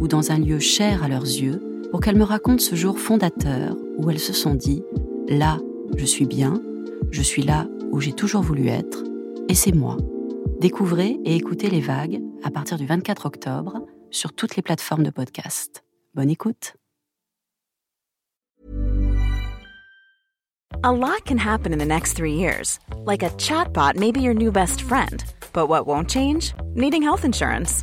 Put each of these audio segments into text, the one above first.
ou dans un lieu cher à leurs yeux pour qu'elles me racontent ce jour fondateur où elles se sont dit ⁇ Là, je suis bien, je suis là où j'ai toujours voulu être, et c'est moi. Découvrez et écoutez les vagues à partir du 24 octobre sur toutes les plateformes de podcast. Bonne écoute. A lot can happen in the next three years. Like a chatbot your new best friend. But what won't change? Needing health insurance.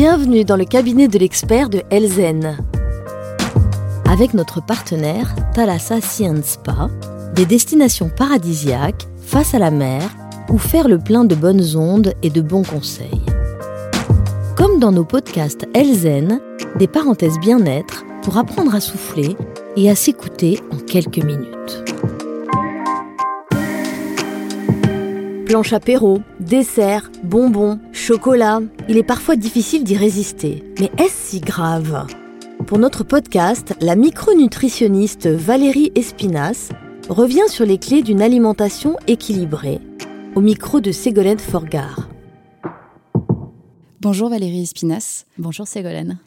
Bienvenue dans le cabinet de l'expert de Elzen. avec notre partenaire Thalassa Science Spa, des destinations paradisiaques face à la mer où faire le plein de bonnes ondes et de bons conseils. Comme dans nos podcasts Elzen, des parenthèses bien-être pour apprendre à souffler et à s'écouter en quelques minutes. Planche apéro, dessert, bonbons, chocolat, il est parfois difficile d'y résister. Mais est-ce si grave? Pour notre podcast, la micronutritionniste Valérie Espinas revient sur les clés d'une alimentation équilibrée, au micro de Ségolène Forgard. Bonjour Valérie Espinas. Bonjour Ségolène.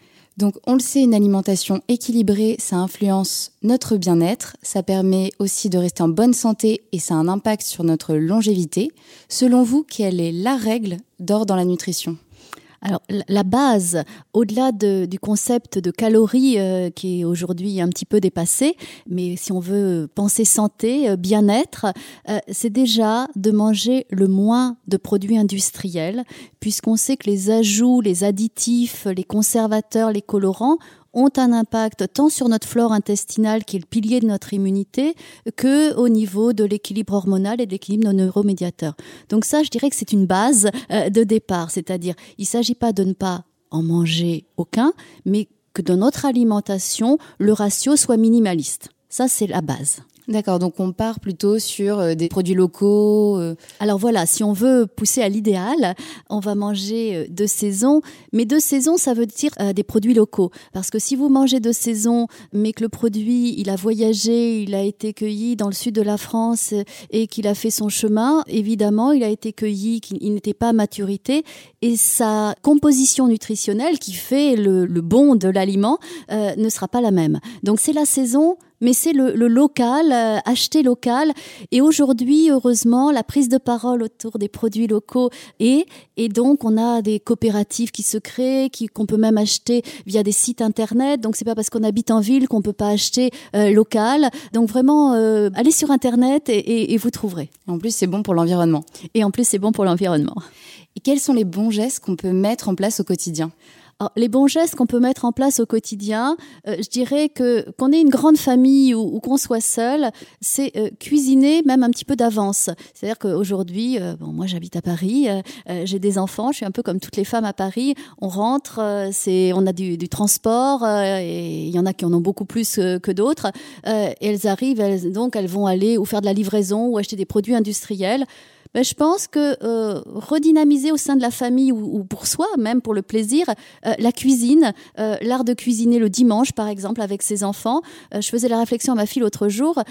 Donc on le sait, une alimentation équilibrée, ça influence notre bien-être, ça permet aussi de rester en bonne santé et ça a un impact sur notre longévité. Selon vous, quelle est la règle d'or dans la nutrition? Alors la base, au-delà du concept de calories euh, qui est aujourd'hui un petit peu dépassé, mais si on veut penser santé, euh, bien-être, euh, c'est déjà de manger le moins de produits industriels, puisqu'on sait que les ajouts, les additifs, les conservateurs, les colorants ont un impact tant sur notre flore intestinale, qui est le pilier de notre immunité, que au niveau de l'équilibre hormonal et de l'équilibre de nos neuromédiateurs. Donc ça, je dirais que c'est une base euh, de départ, c'est-à-dire il ne s'agit pas de ne pas en manger aucun, mais que dans notre alimentation, le ratio soit minimaliste. Ça, c'est la base. D'accord, donc on part plutôt sur euh, des produits locaux. Euh. Alors voilà, si on veut pousser à l'idéal, on va manger euh, de saison. Mais de saison, ça veut dire des produits locaux. Parce que si vous mangez de saison, mais que le produit, il a voyagé, il a été cueilli dans le sud de la France et qu'il a fait son chemin, évidemment, il a été cueilli, qu'il n'était pas à maturité. Et sa composition nutritionnelle qui fait le, bon de l'aliment ne sera pas la même. Donc c'est la saison mais c'est le, local, euh, acheter local. Et aujourd'hui, heureusement, la prise de parole autour des produits locaux est, et donc on a des coopératives qui se créent, qui qu'on peut même acheter via des sites internet. Donc c'est pas parce qu'on habite en ville qu'on peut pas acheter euh, local. Donc vraiment, euh, allez sur internet et, et vous trouverez. En plus, c'est bon pour l'environnement. Et en plus, c'est bon pour l'environnement. Et quels sont les bons gestes qu'on peut mettre en place au quotidien? Les bons gestes qu'on peut mettre en place au quotidien, euh, je dirais que qu'on ait une grande famille ou, qu'on soit seul, c'est euh, cuisiner même un petit peu d'avance. C'est-à-dire qu'aujourd'hui, euh, bon, moi j'habite à Paris, j'ai des enfants, je suis un peu comme toutes les femmes à Paris. On rentre, c'est, on a du, transport et il y en a qui en ont beaucoup plus que d'autres. et elles arrivent, elles, donc elles vont aller ou faire de la livraison ou acheter des produits industriels ben, je pense que euh, redynamiser au sein de la famille ou, pour soi, même pour le plaisir, euh, la cuisine, euh, l'art de cuisiner le dimanche, par exemple, avec ses enfants. je faisais la réflexion à ma fille l'autre jour,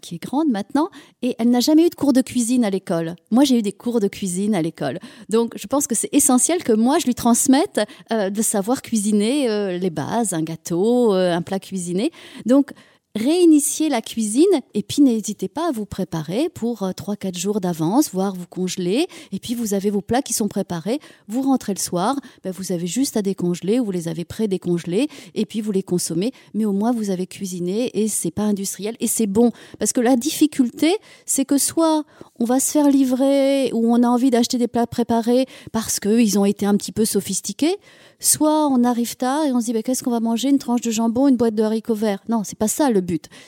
qui est grande maintenant, et elle n'a jamais eu de cours de cuisine à l'école. Moi, j'ai eu des cours de cuisine à l'école. Donc, je pense que c'est essentiel que moi, je lui transmette de savoir cuisiner les bases, un gâteau, un plat cuisiné. Donc, réinitier la cuisine et puis n'hésitez pas à vous préparer pour 3-4 euh, jours d'avance, voire vous congeler. Et puis vous avez vos plats qui sont préparés. Vous rentrez le soir, ben vous avez juste à décongeler ou vous les avez pré-décongelés et puis vous les consommez. Mais au moins vous avez cuisiné et c'est pas industriel et c'est bon. Parce que la difficulté, c'est que soit on va se faire livrer ou on a envie d'acheter des plats préparés parce qu'ils ont été un petit peu sophistiqués, soit on arrive tard et on se dit ben, qu'est-ce qu'on va manger? Une tranche de jambon, une boîte de haricots verts. Non, c'est pas ça le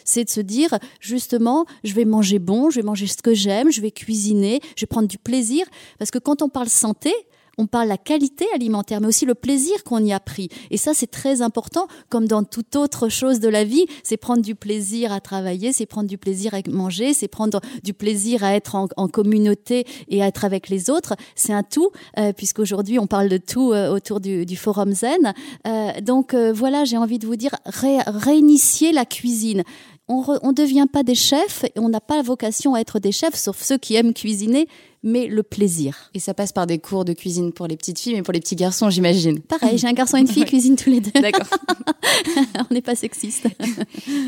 C'est de se dire justement, je vais manger bon, je vais manger ce que j'aime, je vais cuisiner, je vais prendre du plaisir. Parce que quand on parle santé, on parle la qualité alimentaire, mais aussi le plaisir qu'on y a pris. Et ça, c'est très important, comme dans toute autre chose de la vie. C'est prendre du plaisir à travailler, c'est prendre du plaisir à manger, c'est prendre du plaisir à être en, communauté et à être avec les autres. C'est un tout, euh, puisqu'aujourd'hui, on parle de tout euh, autour du, Forum Zen. Euh, donc voilà, j'ai envie de vous dire, réinitier la cuisine on ne devient pas des chefs et on n'a pas la vocation à être des chefs, sauf ceux qui aiment cuisiner, mais le plaisir. Et ça passe par des cours de cuisine pour les petites filles, mais pour les petits garçons, j'imagine. Pareil, j'ai un garçon et une fille, cuisinent tous les deux. D'accord. on n'est pas sexiste.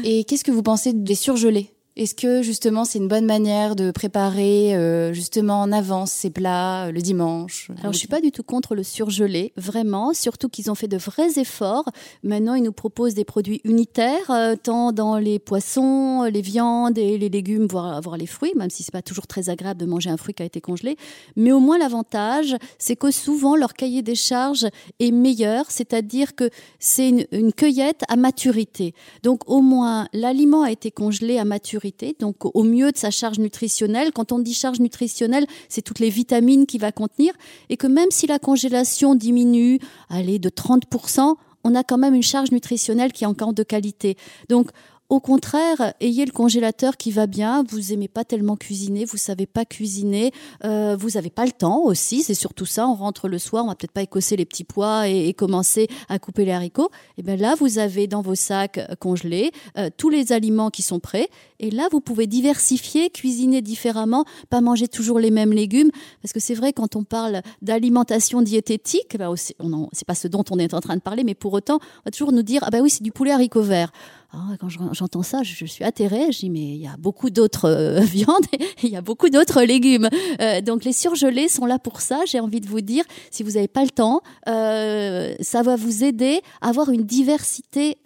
et qu'est-ce que vous pensez des surgelés? Est-ce que justement c'est une bonne manière de préparer euh, justement en avance ces plats euh, le dimanche Alors je suis pas du tout contre le surgelé, vraiment, surtout qu'ils ont fait de vrais efforts. Maintenant ils nous proposent des produits unitaires, euh, tant dans les poissons, les viandes et les légumes, voire, voire les fruits, même si c'est pas toujours très agréable de manger un fruit qui a été congelé. Mais au moins l'avantage, c'est que souvent leur cahier des charges est meilleur, c'est-à-dire que c'est une, une cueillette à maturité. Donc au moins l'aliment a été congelé à maturité donc au mieux de sa charge nutritionnelle. Quand on dit charge nutritionnelle, c'est toutes les vitamines qu'il va contenir, et que même si la congélation diminue, allez, de 30%, on a quand même une charge nutritionnelle qui est encore de qualité. Donc au contraire, ayez le congélateur qui va bien. Vous aimez pas tellement cuisiner, vous savez pas cuisiner, euh, vous avez pas le temps aussi. C'est surtout ça. On rentre le soir, on va peut-être pas écosser les petits pois et, commencer à couper les haricots. Et eh bien là, vous avez dans vos sacs congelés euh, tous les aliments qui sont prêts. Et là, vous pouvez diversifier, cuisiner différemment, pas manger toujours les mêmes légumes, parce que c'est vrai quand on parle d'alimentation diététique, ben c'est pas ce dont on est en train de parler, mais pour autant, on va toujours nous dire ah ben oui, c'est du poulet haricot vert. Ah, quand j'entends ça, je, suis atterrée. Je dis mais il y a beaucoup d'autres euh, viandes, et il y a beaucoup d'autres légumes. Euh, donc les surgelés sont là pour ça. J'ai envie de vous dire, si vous n'avez pas le temps, euh, ça va vous aider à avoir une diversité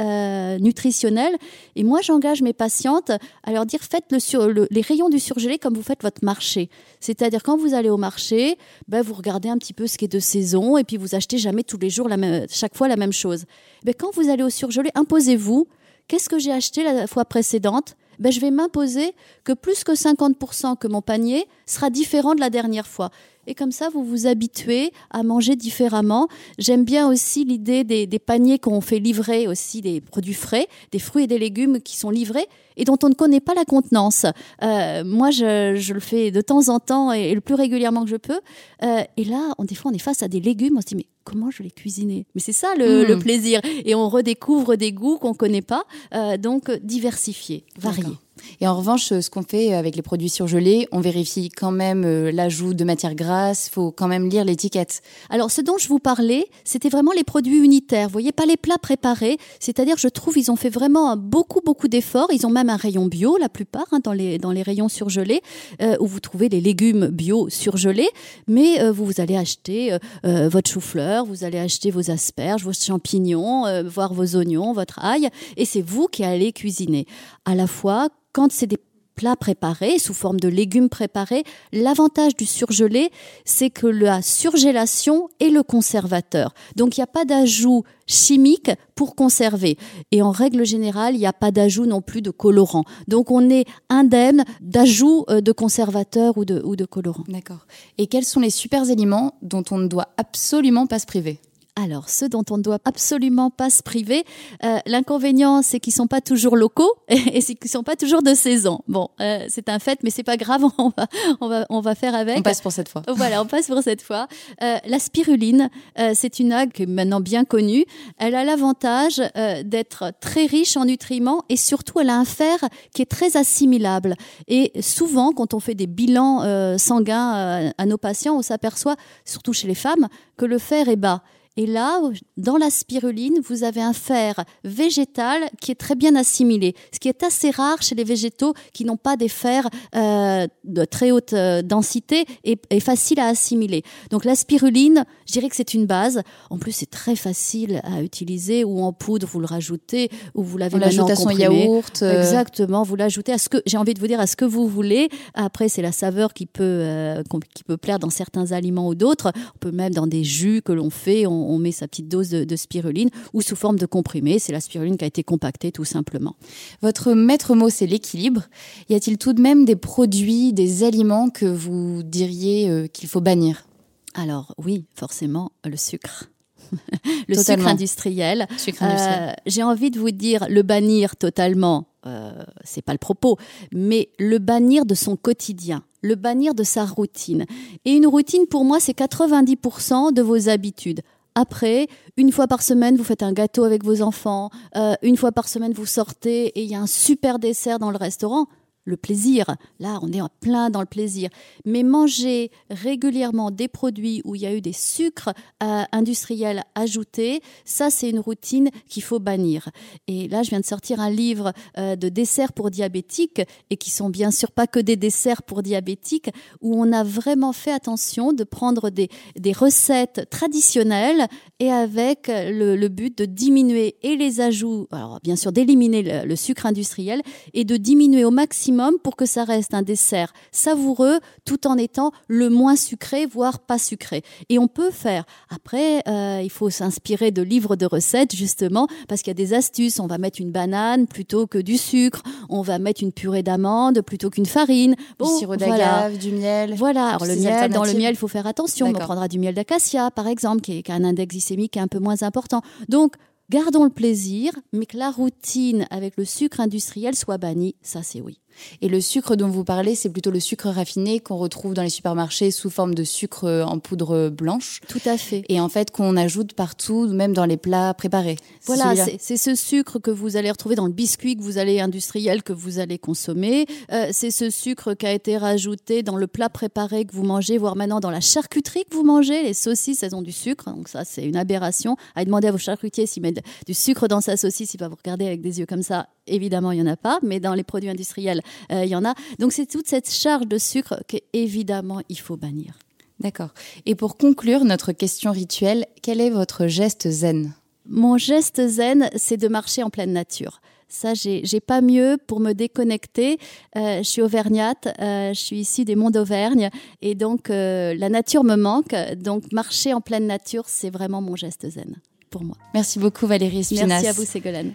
nutritionnelle. Et moi, j'engage mes patientes à leur dire faites les rayons du surgelé comme vous faites votre marché. C'est-à-dire quand vous allez au marché, ben, vous regardez un petit peu ce qui est de saison et puis vous achetez jamais tous les jours la même, chaque fois la même chose. Ben, quand vous allez au surgelé, imposez-vous Qu'est-ce que j'ai acheté la fois précédente? Ben, je vais m'imposer que plus que 50% que mon panier sera différent de la dernière fois. Et comme ça, vous vous habituez à manger différemment. J'aime bien aussi l'idée des, paniers qu'on fait livrer aussi des produits frais, des fruits et des légumes qui sont livrés et dont on ne connaît pas la contenance. Euh, moi, je, je, le fais de temps en temps et, le plus régulièrement que je peux. Euh, et là, on, des fois, on est face à des légumes, on se dit, mais comment je vais les cuisiner? Mais c'est ça le, le, hmm. plaisir. Et on redécouvre des goûts qu'on connaît pas. Euh, donc, diversifier, varier. Et en revanche, ce qu'on fait avec les produits surgelés, on vérifie quand même euh, l'ajout de matières grasses, faut quand même lire l'étiquette. Alors, ce dont je vous parlais, c'était vraiment les produits unitaires. Vous voyez, pas les plats préparés. C'est-à-dire, je trouve, ils ont fait vraiment beaucoup, beaucoup d'efforts. Ils ont même un rayon bio, la plupart, hein, dans, les, dans les rayons surgelés, euh, où vous trouvez les légumes bio surgelés. Mais euh, vous, vous allez acheter votre chou-fleur, vous allez acheter vos asperges, vos champignons, voire vos oignons, votre ail. Et c'est vous qui allez cuisiner. À la fois, quand c'est des plats préparés sous forme de légumes préparés, l'avantage du surgelé, c'est que la surgélation est le conservateur. Donc il n'y a pas d'ajout chimique pour conserver. Et en règle générale, il n'y a pas d'ajout non plus de colorant. Donc on est indemne d'ajout euh, de conservateurs ou de, ou de colorants. D'accord. Et quels sont les super aliments dont on ne doit absolument pas se priver? Alors, ceux dont on ne doit absolument pas se priver, euh, l'inconvénient, c'est qu'ils sont pas toujours locaux et, c'est qu'ils sont pas toujours de saison. Bon, euh, c'est un fait, mais c'est pas grave, on va, on va, on va faire avec. On passe pour cette fois. Voilà, on passe pour cette fois. Euh, la spiruline, euh, c'est une algue maintenant bien connue. Elle a l'avantage euh, d'être très riche en nutriments et surtout, elle a un fer qui est très assimilable. Et souvent, quand on fait des bilans euh, sanguins euh, à nos patients, on s'aperçoit, surtout chez les femmes, que le fer est bas. Et là, dans la spiruline, vous avez un fer végétal qui est très bien assimilé, ce qui est assez rare chez les végétaux qui n'ont pas des fers euh, de très haute euh, densité et, et facile à assimiler. Donc la spiruline, je dirais que c'est une base. En plus, c'est très facile à utiliser ou en poudre, vous le rajoutez ou vous l'avez maintenant à son yaourt. euh, Exactement, vous l'ajoutez à ce que j'ai envie de vous dire à ce que vous voulez. Après, c'est la saveur qui peut euh, qui peut plaire dans certains aliments ou d'autres. On peut même dans des jus que l'on fait, on, on met sa petite dose de, de spiruline ou sous forme de comprimé. C'est la spiruline qui a été compactée tout simplement. Votre maître mot, c'est l'équilibre. Y a-t-il tout de même des produits, des aliments que vous diriez euh, qu'il faut bannir? Alors oui, forcément le sucre. le Totalement. sucre industriel. Sucre industriel. Euh, J'ai envie de vous dire le bannir totalement, euh, c'est pas le propos, mais le bannir de son quotidien, le bannir de sa routine. Et une routine pour moi, c'est 90% de vos habitudes. Après, une fois par semaine, vous faites un gâteau avec vos enfants. Euh, une fois par semaine, vous sortez et il y a un super dessert dans le restaurant. Le plaisir, là, on est en plein dans le plaisir. Mais manger régulièrement des produits où il y a eu des sucres euh, industriels ajoutés, ça, c'est une routine qu'il faut bannir. Et là, je viens de sortir un livre euh, de desserts pour diabétiques et qui sont bien sûr pas que des desserts pour diabétiques, où on a vraiment fait attention de prendre des, recettes traditionnelles et avec le, but de diminuer et les ajouts, alors bien sûr d'éliminer le sucre industriel et de diminuer au maximum pour que ça reste un dessert savoureux tout en étant le moins sucré, voire pas sucré. Et on peut faire. Après, euh, il faut s'inspirer de livres de recettes justement parce qu'il y a des astuces. On va mettre une banane plutôt que du sucre. On va mettre une purée d'amande plutôt qu'une farine. du sirop voilà. d'agave, du miel. Voilà, alors le miel, dans le miel, il faut faire attention. On prendra du miel d'acacia, par exemple, qui, est- qui a un index glycémique un peu moins important. Donc, gardons le plaisir, mais que la routine avec le sucre industriel soit bannie, ça c'est oui. Et le sucre dont vous parlez, c'est plutôt le sucre raffiné qu'on retrouve dans les supermarchés sous forme de sucre en poudre blanche. Tout à fait. Et en fait, qu'on ajoute partout, même dans les plats préparés. Voilà, c'est ce sucre que vous allez retrouver dans le biscuit que vous allez industriel que vous allez consommer. Euh, c'est ce sucre qui a été rajouté dans le plat préparé que vous mangez, voire maintenant dans la charcuterie que vous mangez. Les saucisses, elles ont du sucre, donc ça c'est une aberration. À demander à vos charcutiers s'ils mettent du sucre dans sa saucisse, il va vous regarder avec des yeux comme ça. Évidemment, il y en a pas, mais dans les produits industriels, il y en a. Donc c'est toute cette charge de sucre qu'évidemment il faut bannir. D'accord. Et pour conclure notre question rituelle, quel est votre geste zen? Mon geste zen, c'est de marcher en pleine nature. Ça, j'ai j'ai pas mieux pour me déconnecter. Euh, je suis auvergnate, euh, je suis issue des monts d'Auvergne, et donc euh, la nature me manque. Donc marcher en pleine nature, c'est vraiment mon geste zen pour moi. Merci beaucoup Valérie Espinas. Merci à vous, Ségolène.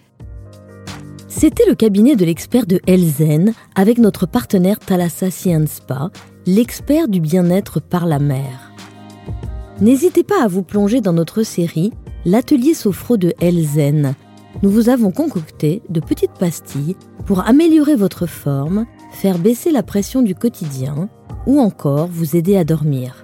C'était le cabinet de l'expert de Elzen avec notre partenaire Thalassa Spa, l'expert du bien-être par la mer. N'hésitez pas à vous plonger dans notre série L'atelier sophro de Elzen. Nous vous avons concocté de petites pastilles pour améliorer votre forme, faire baisser la pression du quotidien ou encore vous aider à dormir.